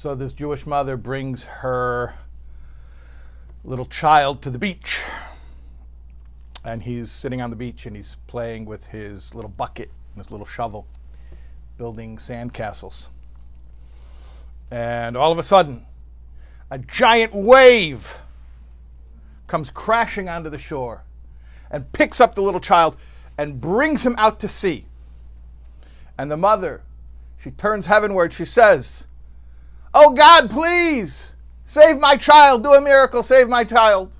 So this Jewish mother brings her little child to the beach. And he's sitting on the beach and he's playing with his little bucket and his little shovel, building sandcastles. And all of a sudden, a giant wave comes crashing onto the shore and picks up the little child and brings him out to sea. And the mother, she turns heavenward, she says, Oh God, please! Save my child, do a miracle, save my child.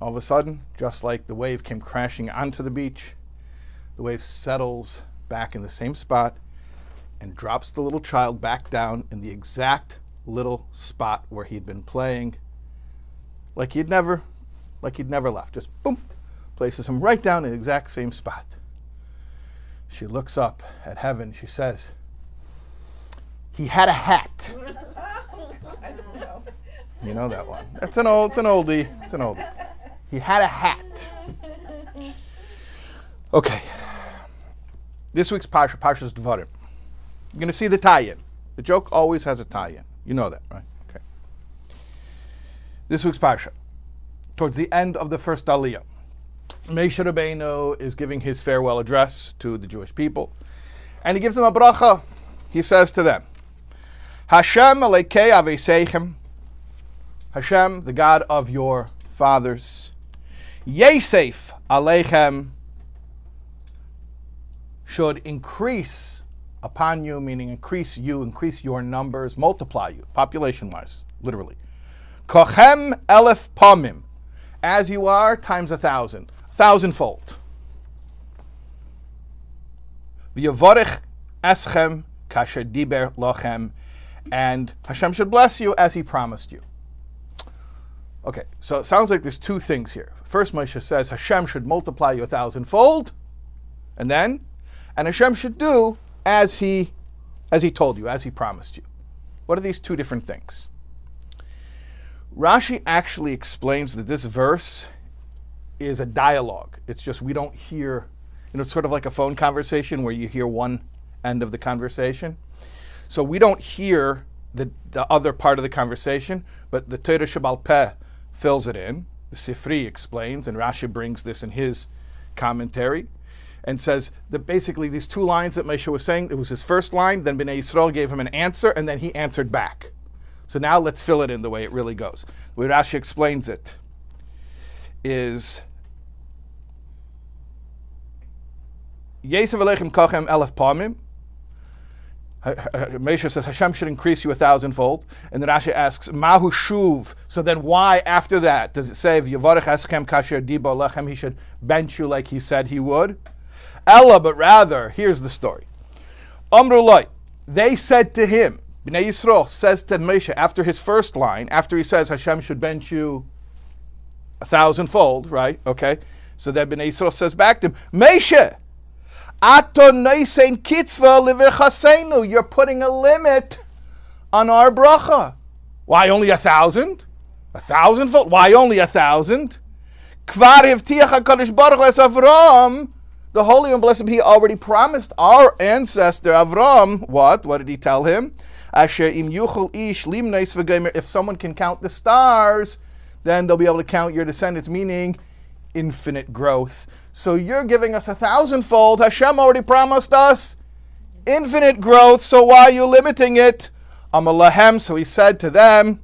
All of a sudden, just like the wave came crashing onto the beach, the wave settles back in the same spot and drops the little child back down in the exact little spot where he'd been playing like he'd never like he'd never left. Just boom places him right down in the exact same spot. She looks up at heaven. She says he had a hat you know that one that's an old it's an oldie it's an oldie he had a hat okay this week's Parsha, Parsha's Devarim. You're going to see the tie-in. The joke always has a tie-in. You know that, right? Okay. This week's Parsha. Towards the end of the first Aliyah, Moshe Rabbeinu is giving his farewell address to the Jewish people, and he gives them a bracha. He says to them, Hashem alekei aveseichem, Hashem, the God of your fathers, Yesef aleichem, should increase upon you, meaning increase you, increase your numbers, multiply you, population wise, literally. Kochem elef pomim, as you are, times a thousand, thousandfold. V'yavorech eschem kasher diber lochem, and Hashem should bless you as He promised you. Okay, so it sounds like there's two things here. First, Moshe says Hashem should multiply you a thousandfold, and then and Hashem should do as he as he told you, as he promised you. What are these two different things? Rashi actually explains that this verse is a dialogue. It's just we don't hear, you know, it's sort of like a phone conversation where you hear one end of the conversation. So we don't hear the, the other part of the conversation, but the Torah Shabbal Peh fills it in. The Sifri explains, and Rashi brings this in his commentary and says that basically these two lines that Moshe was saying, it was his first line, then Bnei Yisrael gave him an answer, and then he answered back. So now let's fill it in the way it really goes. The way Rashi explains it is Yesav Alechem Elef Pamim. Moshe says Hashem should increase you a thousandfold, and then Rashi asks Mahu Shuv. So then, why after that does it say Yavarech Eskem Kasher Dibo Lechem? He should bench you like he said he would. Ella, but rather, here's the story. Amrulai, they said to him, Bnei Yisrael says to Moshe after his first line, after he says Hashem should bench you a thousandfold, right? Okay. So then Bnei Yisrael says back to him, kitzva You're putting a limit on our bracha. Why only a thousand? A thousandfold? Why only a thousand? Kvar Baruch Hu Avram the Holy and Blessed He already promised our ancestor Avram, what? What did he tell him? Asher im ish If someone can count the stars, then they'll be able to count your descendants, meaning infinite growth. So you're giving us a thousandfold. Hashem already promised us infinite growth, so why are you limiting it? Amalahem, so he said to them,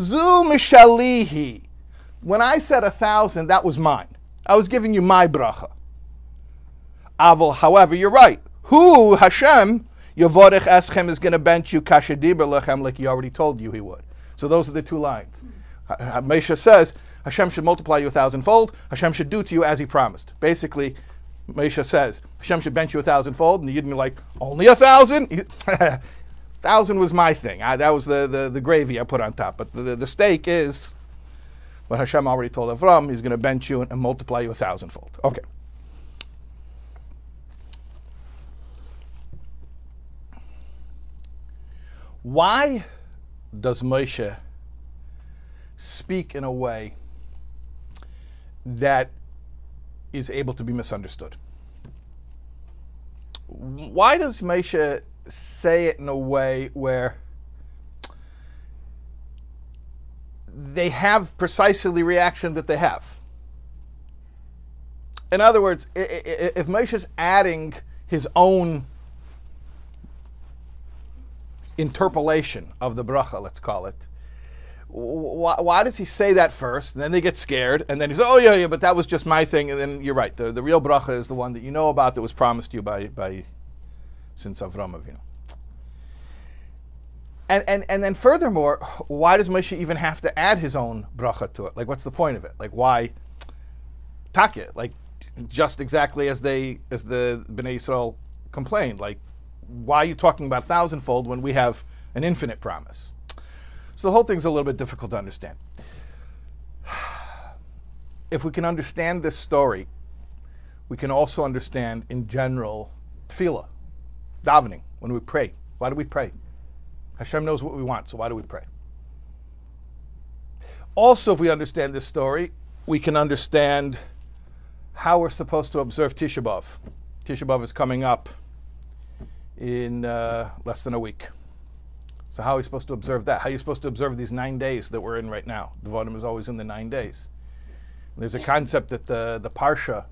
Zu mishalihi. When I said a thousand, that was mine. I was giving you my bracha. Aval, however, you're right. Who, Hashem, Yavorech Eschem is going to bench you kashadibur lechem like he already told you he would. So those are the two lines. Moshe says, Hashem should multiply you a thousandfold. Hashem should do to you as he promised. Basically, Moshe says, Hashem should bench you a thousandfold. And you'd be like, only a thousand? thousand was my thing. I, that was the, the, the gravy I put on top. But the, the, the steak is what Hashem already told Avram. He's going to bench you and, and multiply you a thousandfold. Okay. Why does Moshe speak in a way that is able to be misunderstood. Why does Mesha say it in a way where they have precisely the reaction that they have? In other words, if Mesha's adding his own interpolation of the bracha, let's call it, why, why, does he say that first? And then they get scared, and then he's, oh yeah, yeah, but that was just my thing. And then you're right. The, the real bracha is the one that you know about that was promised to you by by since Avram Avinu. And, and, and then furthermore, why does Moshe even have to add his own bracha to it? Like, what's the point of it? Like, why it? Like, just exactly as they as the Bnei Israel complained. Like, why are you talking about thousandfold when we have an infinite promise? So the whole thing's a little bit difficult to understand. If we can understand this story, we can also understand in general tefillah, davening, when we pray. Why do we pray? Hashem knows what we want, so why do we pray? Also, if we understand this story, we can understand how we're supposed to observe Tisha B'Av. Tisha B'Av is coming up in uh, less than a week. So how are we supposed to observe that? How are you supposed to observe these nine days that we're in right now? The is always in the nine days. There's a concept that the, the Parsha,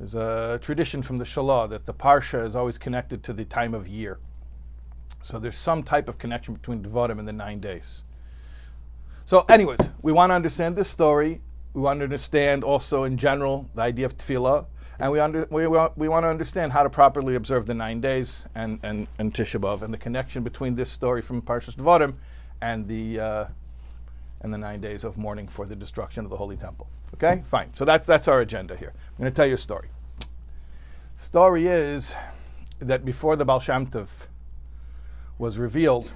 there's a tradition from the Shalah that the Parsha is always connected to the time of year. So there's some type of connection between Devarim and the nine days. So, anyways, we want to understand this story. We want to understand also in general the idea of tefillah, and we, under, we, we want to understand how to properly observe the nine days and, and, and Tisha B'Av, and the connection between this story from Parshas Devarim and the, uh, and the nine days of mourning for the destruction of the Holy Temple. Okay, fine. So that's, that's our agenda here. I'm going to tell you a story. Story is that before the Baal Shem Tov, was revealed,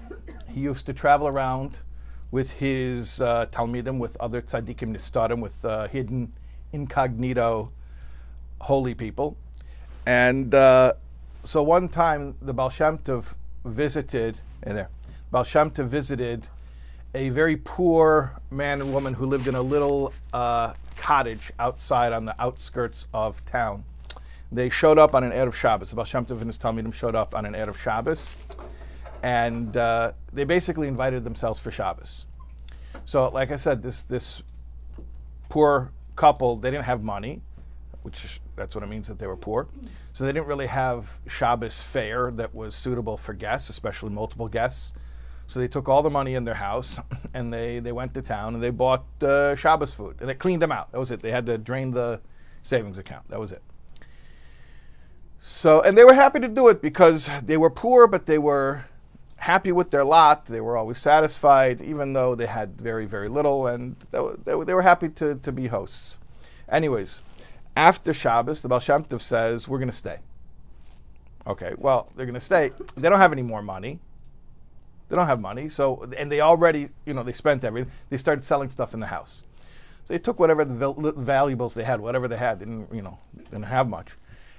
he used to travel around with his uh, Talmidim, with other tzaddikim nistarim, with uh, hidden, incognito, holy people. And uh, so one time the Baal Shem Tov visited, in there, Baal Shem Tov visited a very poor man and woman who lived in a little uh, cottage outside on the outskirts of town. They showed up on an Erev Shabbos. The Baal Shem Tov and his Talmidim showed up on an Erev Shabbos and uh, they basically invited themselves for Shabbos. So, like I said, this this poor couple they didn't have money, which that's what it means that they were poor. So they didn't really have Shabbos fare that was suitable for guests, especially multiple guests. So they took all the money in their house and they, they went to town and they bought uh, Shabbos food and they cleaned them out. That was it. They had to drain the savings account. That was it. So, and they were happy to do it because they were poor, but they were happy with their lot. They were always satisfied, even though they had very, very little, and they, they, they were happy to, to be hosts. Anyways, after Shabbos, the Baal Shem Tov says, We're going to stay. Okay, well, they're going to stay. They don't have any more money. They don't have money. So, and they already, you know, they spent everything. They started selling stuff in the house. So they took whatever the valuables they had, whatever they had. Didn't, you know, didn't have much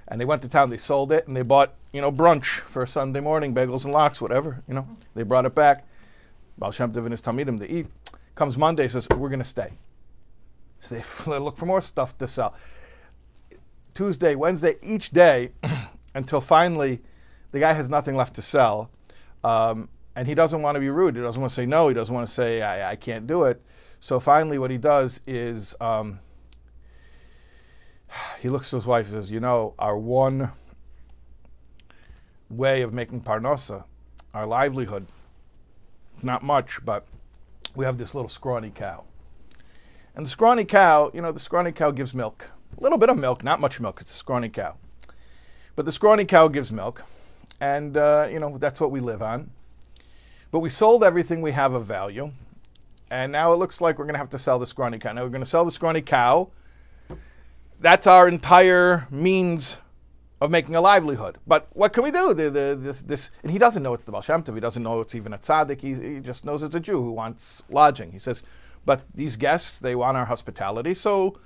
and they went to town. They sold it, and they bought you know brunch for Sunday morning, bagels and lox, whatever. You know, they brought it back. Baal Shem Tov and his Talmidim to eat. Comes Monday, says we're going to stay. So they look for more stuff to sell. Tuesday, Wednesday, each day, until finally, the guy has nothing left to sell, um, and he doesn't want to be rude. He doesn't want to say no. He doesn't want to say I, I can't do it. So finally, what he does is. Um, he looks to his wife and says, You know, our one way of making parnasa, our livelihood, not much, but we have this little scrawny cow. And the scrawny cow, you know, the scrawny cow gives milk. A little bit of milk, not much milk. It's a scrawny cow. But the scrawny cow gives milk. And, uh, you know, that's what we live on. But we sold everything we have of value. And now it looks like we're going to have to sell the scrawny cow. Now we're going to sell the scrawny cow that's our entire means of making a livelihood. But what can we do? The, the, this, this, and he doesn't know it's the Baal Shem Tov. He doesn't know it's even a tzaddik. He, he just knows it's a Jew who wants lodging. He says, but these guests, they want our hospitality, so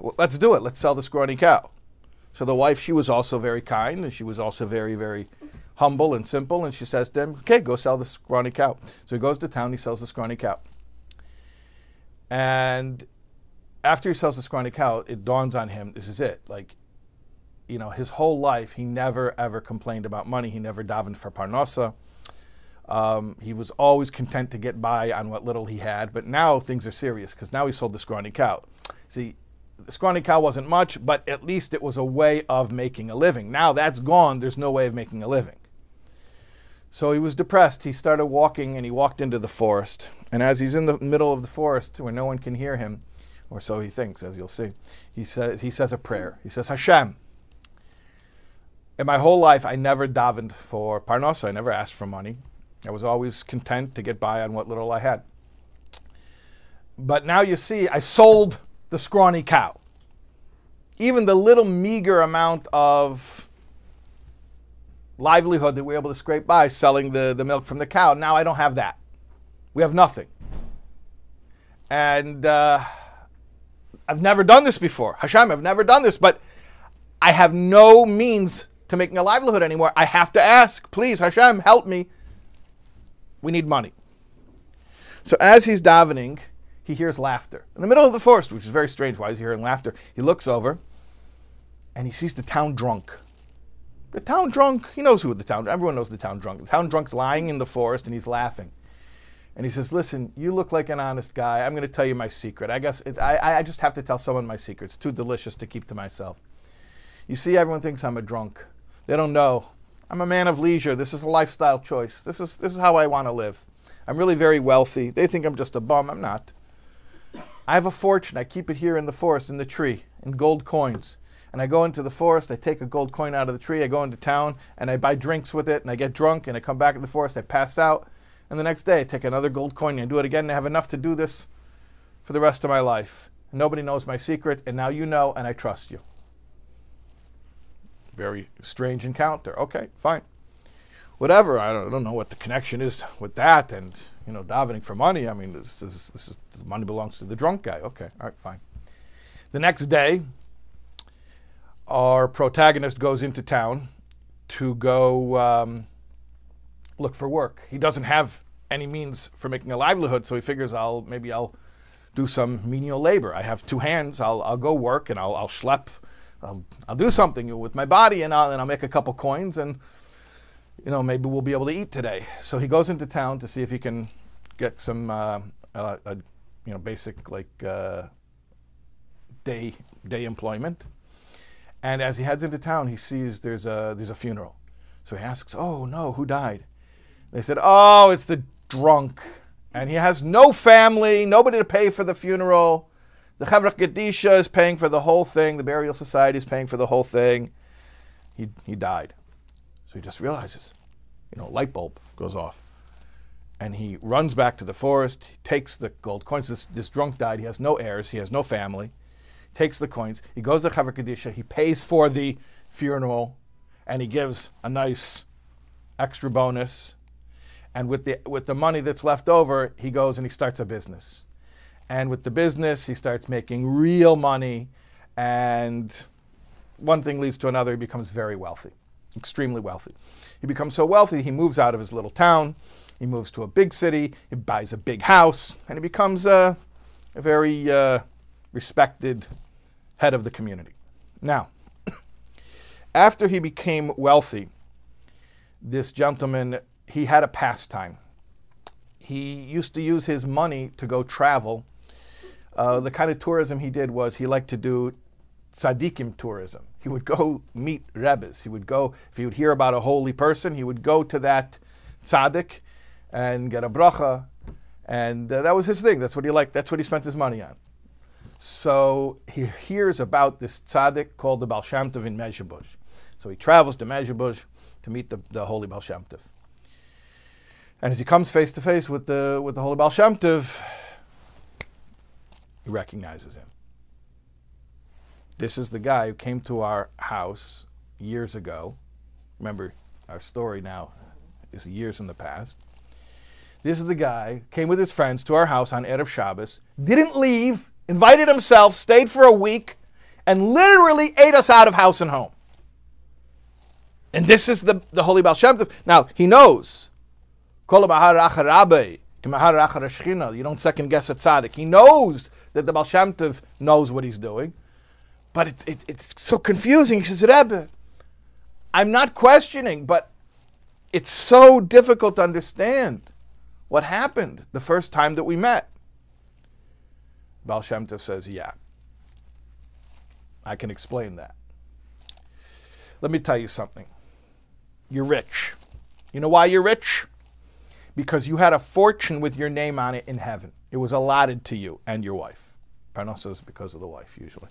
well, let's do it. Let's sell the scrawny cow. So the wife, she was also very kind, and she was also very, very humble and simple, and she says to him, okay, go sell the scrawny cow. So he goes to town, he sells the scrawny cow. And after he sells the scrawny cow, it dawns on him this is it. Like, you know, his whole life, he never ever complained about money. He never davened for parnasa. Um, he was always content to get by on what little he had, but now things are serious because now he sold the scrawny cow. See, the scrawny cow wasn't much, but at least it was a way of making a living. Now that's gone, there's no way of making a living. So he was depressed. He started walking and he walked into the forest. And as he's in the middle of the forest where no one can hear him, or so he thinks, as you'll see, he says, he says a prayer. He says, Hashem, in my whole life, I never davened for parnasa. I never asked for money. I was always content to get by on what little I had. But now you see, I sold the scrawny cow. Even the little meager amount of livelihood that we are able to scrape by selling the, the milk from the cow, now I don't have that. We have nothing. And uh, I've never done this before. Hashem, I've never done this, but I have no means to making a livelihood anymore. I have to ask, please, Hashem, help me. We need money. So as he's davening, he hears laughter in the middle of the forest, which is very strange. Why is he hearing laughter? He looks over and he sees the town drunk. The town drunk, he knows who the town, drunk. everyone knows the town drunk. The town drunk's lying in the forest and he's laughing. And he says, Listen, you look like an honest guy. I'm going to tell you my secret. I guess it, I, I just have to tell someone my secret. It's too delicious to keep to myself. You see, everyone thinks I'm a drunk. They don't know. I'm a man of leisure. This is a lifestyle choice. This is, this is how I want to live. I'm really very wealthy. They think I'm just a bum. I'm not. I have a fortune. I keep it here in the forest, in the tree, in gold coins. And I go into the forest, I take a gold coin out of the tree, I go into town, and I buy drinks with it, and I get drunk, and I come back in the forest, I pass out, and the next day I take another gold coin and do it again, and I have enough to do this for the rest of my life. Nobody knows my secret, and now you know, and I trust you. Very strange encounter. Okay, fine. Whatever. I don't, I don't know what the connection is with that, and you know, davening for money. I mean, this, this, this is money belongs to the drunk guy. Okay, all right, fine. The next day, our protagonist goes into town to go um, look for work. He doesn't have any means for making a livelihood, so he figures I'll maybe I'll do some menial labor. I have two hands. I'll, I'll go work and I'll, I'll schlep. I'll, I'll do something with my body and I'll, and I'll make a couple coins and you know maybe we'll be able to eat today. So he goes into town to see if he can get some uh, uh, you know basic like uh, day day employment. And as he heads into town, he sees there's a there's a funeral. So he asks, "Oh no, who died?" They said, "Oh, it's the drunk, and he has no family, nobody to pay for the funeral. The Chevra Kadisha is paying for the whole thing. The burial society is paying for the whole thing. He he died." He just realizes, you know, light bulb goes off, and he runs back to the forest. Takes the gold coins. This this drunk died. He has no heirs. He has no family takes the coins, he goes to Chevra Kadisha, he pays for the funeral, and he gives a nice extra bonus. And with the, with the money that's left over, he goes and he starts a business. And with the business, he starts making real money. And one thing leads to another. He becomes very wealthy, extremely wealthy. He becomes so wealthy, he moves out of his little town. He moves to a big city. He buys a big house. And he becomes a, a very uh, respected head of the community. Now, after he became wealthy, this gentleman, he had a pastime. He used to use his money to go travel. Uh, the kind of tourism he did was he liked to do tzaddikim tourism. He would go meet rebbes. He would go, if he would hear about a holy person, he would go to that tzaddik and get a bracha. And uh, that was his thing. That's what he liked. That's what he spent his money on. So he hears about this tzaddik called the Tov in Mezhebush. So he travels to Mezhebush to meet the, the holy Tov. And as he comes face to face with the, with the holy Tov, he recognizes him. This is the guy who came to our house years ago. Remember, our story now is years in the past. This is the guy came with his friends to our house on Erev Shabbos, didn't leave, invited himself, stayed for a week, and literally ate us out of house and home. And this is the, the Holy Baal Shem Tov. Now, he knows. You don't second guess a tzaddik. He knows that the Baal Shem Tov knows what he's doing. But it, it, it's so confusing. He says, Rebbe, I'm not questioning, but it's so difficult to understand what happened the first time that we met. Baal Shem Tov says, Yeah, I can explain that. Let me tell you something. You're rich. You know why you're rich? Because you had a fortune with your name on it in heaven. It was allotted to you and your wife. Parnasa is because of the wife, usually.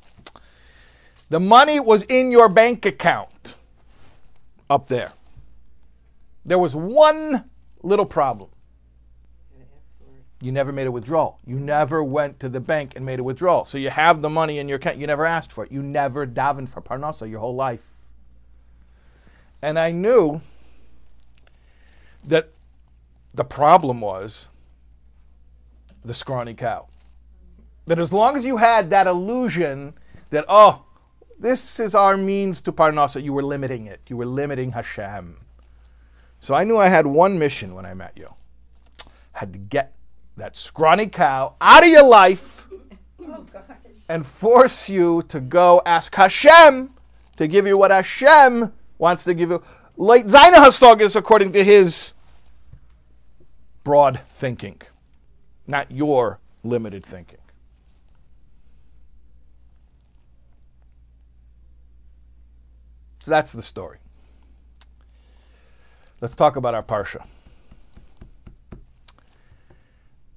The money was in your bank account up there. There was one little problem. You never made a withdrawal. You never went to the bank and made a withdrawal. So you have the money in your account. You never asked for it. You never davened for parnasa your whole life. And I knew that the problem was the scrawny cow. That as long as you had that illusion that, oh, this is our means to parnasa, you were limiting it. You were limiting Hashem. So I knew I had one mission when I met you. Had to get that scrawny cow out of your life oh, and force you to go ask Hashem to give you what Hashem wants to give you. Like Zaina Hastog is according to his broad thinking, not your limited thinking. So that's the story. Let's talk about our Parsha.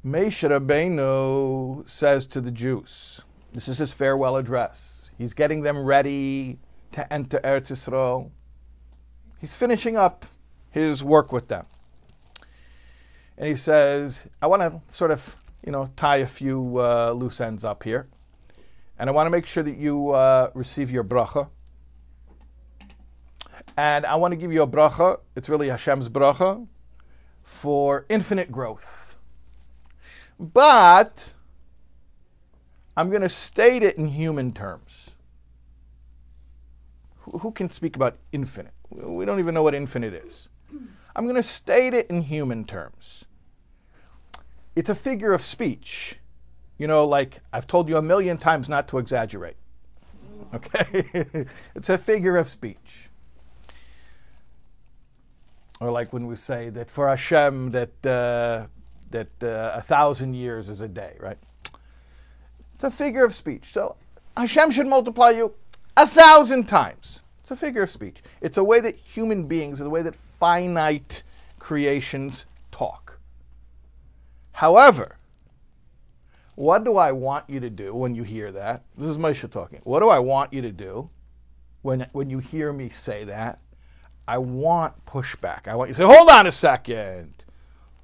Moshe Rabbeinu says to the Jews, this is his farewell address. He's getting them ready to enter Eretz Yisrael. He's finishing up his work with them. And he says, I want to sort of, you know, tie a few uh, loose ends up here. And I want to make sure that you uh, receive your bracha. And I want to give you a bracha. It's really Hashem's bracha for infinite growth. But I'm going to state it in human terms. Who can speak about infinite? We don't even know what infinite is. I'm going to state it in human terms. It's a figure of speech. You know, like I've told you a million times not to exaggerate. Okay? it's a figure of speech. Or like when we say that for Hashem that uh, that uh, a thousand years is a day, right? It's a figure of speech. So Hashem should multiply you a thousand times. It's a figure of speech. It's a way that human beings, the way that finite creations talk. However, what do I want you to do when you hear that? This is Moshe talking. What do I want you to do when, when you hear me say that? I want pushback. I want you to say, hold on a second.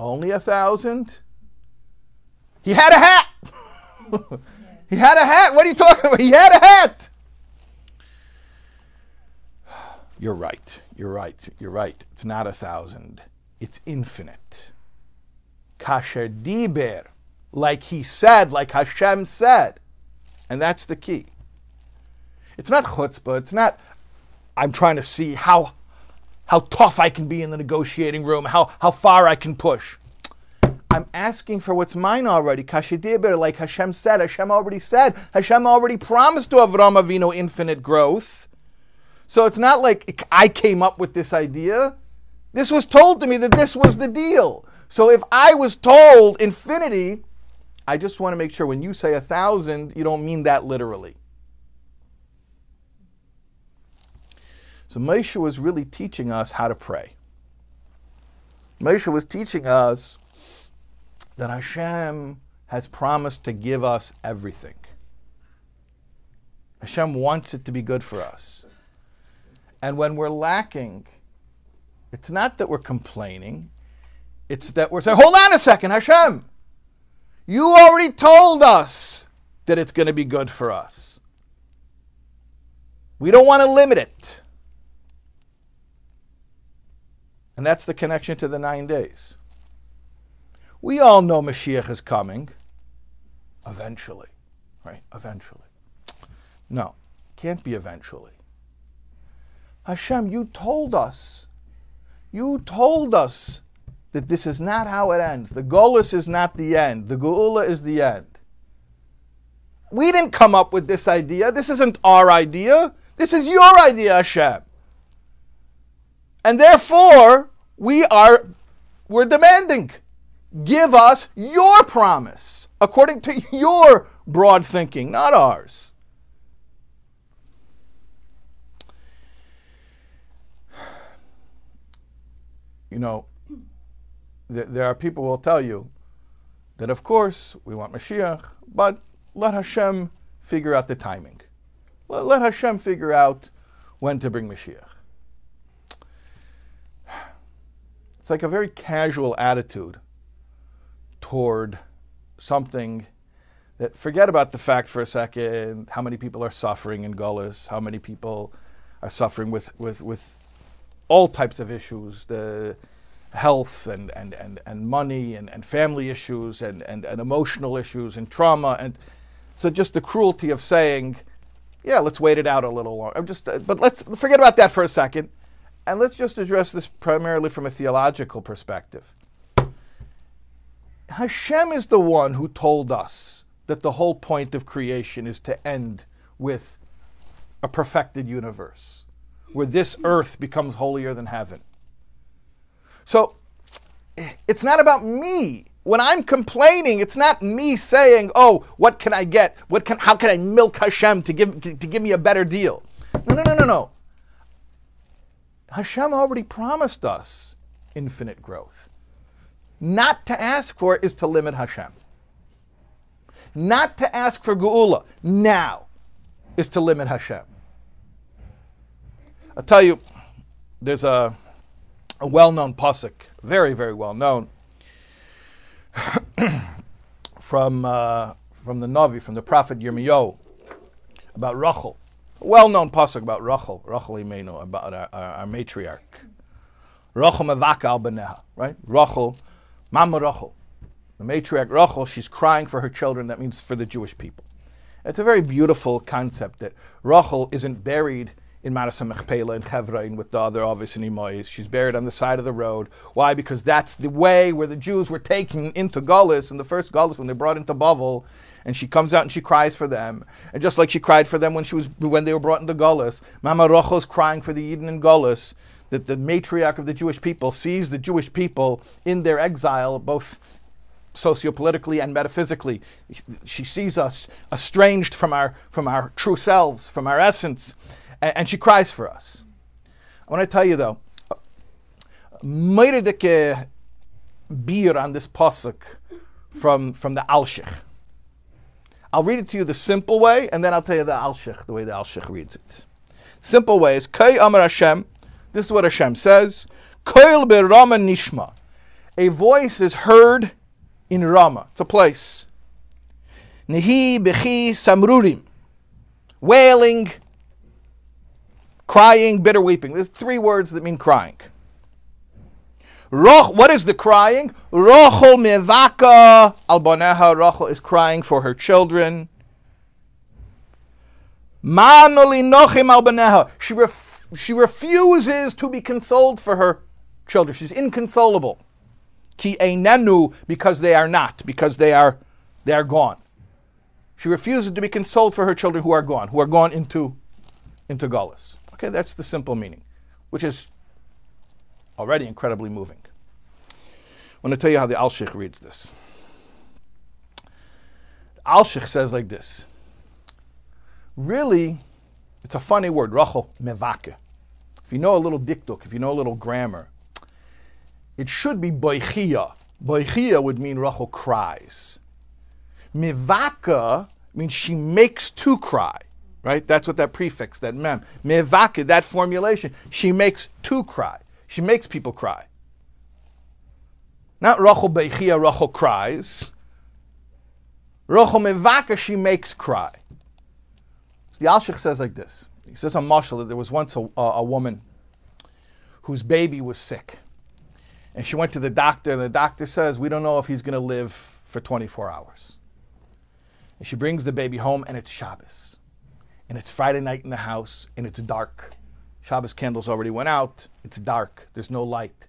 Only a thousand? He had a hat. he had a hat. What are you talking about? He had a hat. You're right. You're right. You're right. It's not a thousand. It's infinite. Kasher diber, like he said, like Hashem said. And that's the key. It's not chutzpah. It's not, I'm trying to see how how tough I can be in the negotiating room, how, how far I can push. I'm asking for what's mine already. Kashidibir, like Hashem said, Hashem already said, Hashem already promised to Avram Avinu infinite growth. So it's not like I came up with this idea. This was told to me that this was the deal. So if I was told infinity, I just want to make sure when you say a thousand, you don't mean that literally. So Moshe was really teaching us how to pray. Moshe was teaching us that Hashem has promised to give us everything. Hashem wants it to be good for us. And when we're lacking, it's not that we're complaining, it's that we're saying, hold on a second, Hashem, you already told us that it's going to be good for us. We don't want to limit it. And that's the connection to the nine days. We all know Mashiach is coming eventually, right? Eventually. No, can't be eventually. Hashem, you told us, you told us that this is not how it ends. The Golus is not the end, the Geula is the end. We didn't come up with this idea. This isn't our idea. This is your idea, Hashem. And therefore, we are we're demanding. Give us your promise according to your broad thinking, not ours. You know, th- there are people who will tell you that, of course, we want Mashiach, but let Hashem figure out the timing. Let, let Hashem figure out when to bring Mashiach. It's like a very casual attitude toward something that forget about the fact for a second how many people are suffering in Gullus, how many people are suffering with, with, with all types of issues, the health and, and, and, and money and, and family issues and, and, and emotional issues and trauma. And so just the cruelty of saying, yeah, let's wait it out a little longer. I'm just, uh, but let's forget about that for a second. And let's just address this primarily from a theological perspective. Hashem is the one who told us that the whole point of creation is to end with a perfected universe, where this earth becomes holier than heaven. So it's not about me. When I'm complaining, it's not me saying, "Oh, what can I get? What can? How can I milk Hashem to give to give me a better deal?" No, no, no, no, no. Hashem already promised us infinite growth. Not to ask for is to limit Hashem. Not to ask for Geula now is to limit Hashem. I'll tell you, there's a, a well known pasuk, very, very well known, from, uh, from the Navi, from the prophet Yirmiyahu, about Rachel well-known pasuk about Rachel, Rachel Imenu, about our, our, our matriarch. Rachel mevaka al right? Rachel, Mama Rachel, the matriarch Rachel, she's crying for her children. That means for the Jewish people. It's a very beautiful concept that Rachel isn't buried in Marasa Mechpela in Chevron with the other obvious Imois. She's buried on the side of the road. Why? Because that's the way where the Jews were taken into Gullus, in the first Gullus, when they brought into Bavel, and she comes out and she cries for them. And just like she cried for them when she was when they were brought into Gullus, Mama Rocho's crying for the Yidden in Gullus, that the matriarch of the Jewish people sees the Jewish people in their exile, both sociopolitically and metaphysically. She sees us estranged from our from our true selves, from our essence, and, and she cries for us. I want to tell you though, Meiredike beer on this pasuk from from the Alshich. I'll read it to you the simple way, and then I'll tell you the Alshich, the way the Alshich reads it. Simple way is Kay Amar Hashem. This is what Hashem says. Koil Rama nishma. A voice is heard in Rama. It's a place. Nehi bechi samrurim. Wailing, crying, bitter weeping. There's three words that mean crying. What is the crying? Rochel mevaka alboneha. Rochel is crying for her children. Manoli nochim alboneha. She, ref, she refuses to be consoled for her children. She's inconsolable. Ki einenu, because they are not, because they are, they are gone. She refuses to be consoled for her children who are gone, who are gone into, into Gullus. Okay, that's the simple meaning, which is already incredibly moving. I want to tell you how the Alshich reads this. Alshich says like this. Really, it's a funny word, rachel mevake. If you know a little dikduk, if you know a little grammar, it should be boichia. Boichia would mean rachel cries. Mevaka means she makes to cry, right? That's what that prefix, that mem. Mevaka, that formulation, she makes to cry. She makes people cry. Not Rachel Beichia, Rachel cries. Rachel Mevaka, she makes cry. So the Alshich says like this. He says on mashal that there was once a, a, woman whose baby was sick. And she went to the doctor, and the doctor says, We don't know if he's going to live for 24 hours. And she brings the baby home, and it's Shabbos. And it's Friday night in the house, and it's dark. Shabbos candles already went out. It's dark. There's no light.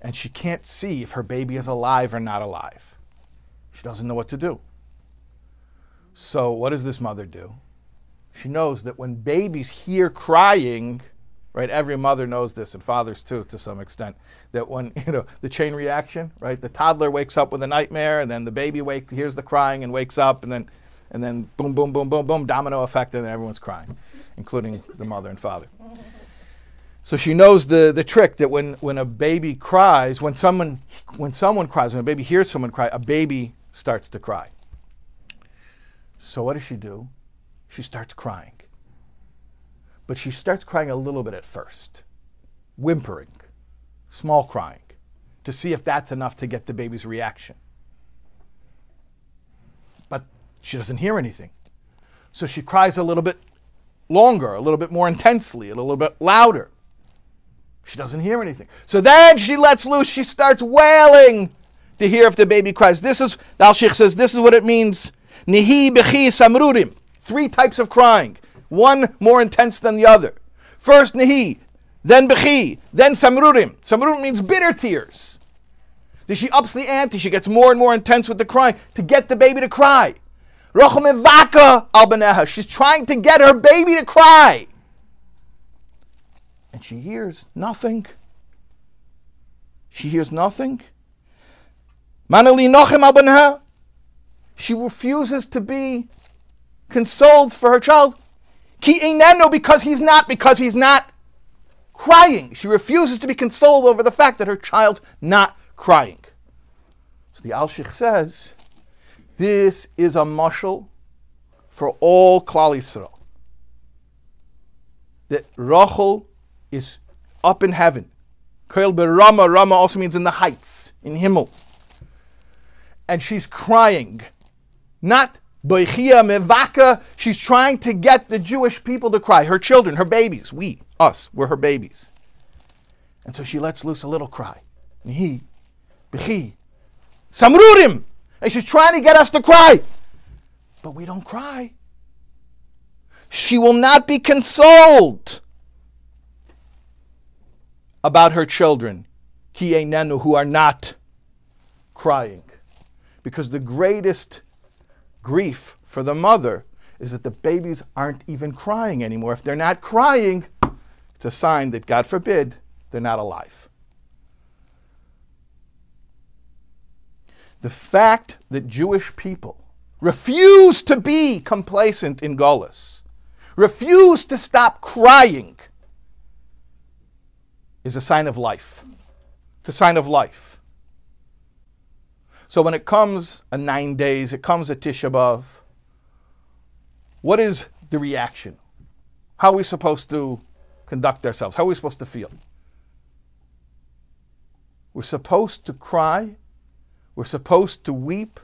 And she can't see if her baby is alive or not alive. She doesn't know what to do. So, what does this mother do? She knows that when babies hear crying, right? Every mother knows this, and fathers too, to some extent. That when you know the chain reaction, right? The toddler wakes up with a nightmare, and then the baby wake hears the crying and wakes up, and then and then boom, boom, boom, boom, boom, domino effect, and then everyone's crying, including the mother and father. So she knows the, the trick that when, when a baby cries, when someone when someone cries, when a baby hears someone cry, a baby starts to cry. So what does she do? She starts crying. But she starts crying a little bit at first, whimpering, small crying, to see if that's enough to get the baby's reaction. But she doesn't hear anything. So she cries a little bit longer, a little bit more intensely, a little bit louder. She doesn't hear anything. So then she lets loose. She starts wailing to hear if the baby cries. This is, the Alshich says, this is what it means. Nihi bechi samrurim. Three types of crying, one more intense than the other. First nihi, then bechi, then samrurim. Samrurim means bitter tears. Then she ups the ante. She gets more and more intense with the crying to get the baby to cry. Al She's trying to get her baby to cry and she hears nothing. She hears nothing. Manali Nochem Albaneha. She refuses to be consoled for her child. Ki because he's not, because he's not crying. She refuses to be consoled over the fact that her child's not crying. So the Alshich says, this is a mashal for all Klal Yisrael. That Rachel is up in heaven. Koil berama, Rama also means in the heights, in Himmel. And she's crying. Not boichia mevaka. She's trying to get the Jewish people to cry. Her children, her babies, we, us, we're her babies. And so she lets loose a little cry. Nihi, bechi, samrurim. And she's trying to get us to cry. But we don't cry. She will not be consoled about her children, nenu, who are not crying. Because the greatest grief for the mother is that the babies aren't even crying anymore. If they're not crying, it's a sign that, God forbid, they're not alive. The fact that Jewish people refuse to be complacent in Golis, refuse to stop crying, is a sign of life. It's a sign of life. So when it comes a nine days, it comes a Tisha B'Av, what is the reaction? How are we supposed to conduct ourselves? How are we supposed to feel? We're supposed to cry. We're supposed to weep,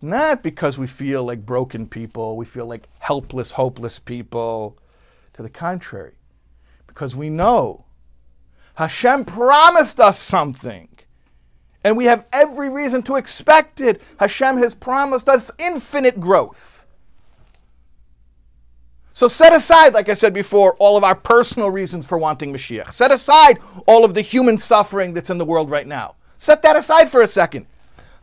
not because we feel like broken people, we feel like helpless, hopeless people. To the contrary, because we know Hashem promised us something. And we have every reason to expect it. Hashem has promised us infinite growth. So set aside, like I said before, all of our personal reasons for wanting Mashiach. Set aside all of the human suffering that's in the world right now. Set that aside for a second.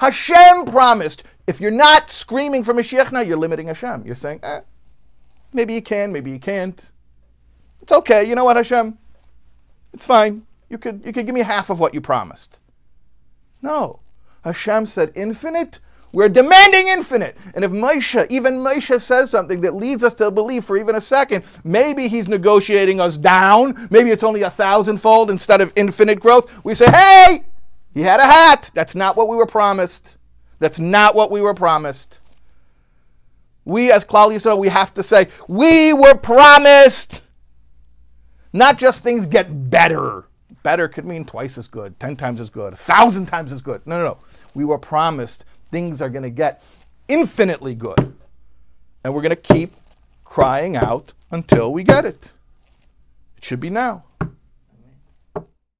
Hashem promised, if you're not screaming for Mashiach now, you're limiting Hashem. You're saying, eh, maybe you can, maybe you can't. It's okay. You know what, Hashem? It's fine. You could, you could give me half of what you promised. No. Hashem said infinite. We're demanding infinite. And if Moshe, even Moshe says something that leads us to believe for even a second, maybe he's negotiating us down. Maybe it's only a thousandfold instead of infinite growth. We say, hey, he had a hat. That's not what we were promised. That's not what we were promised. We, as Klal Yisrael, we have to say, we were promised not just things get better. Better could mean twice as good, ten times as good, a thousand times as good. No, no, no. We were promised things are going to get infinitely good. And we're going to keep crying out until we get it. It should be now.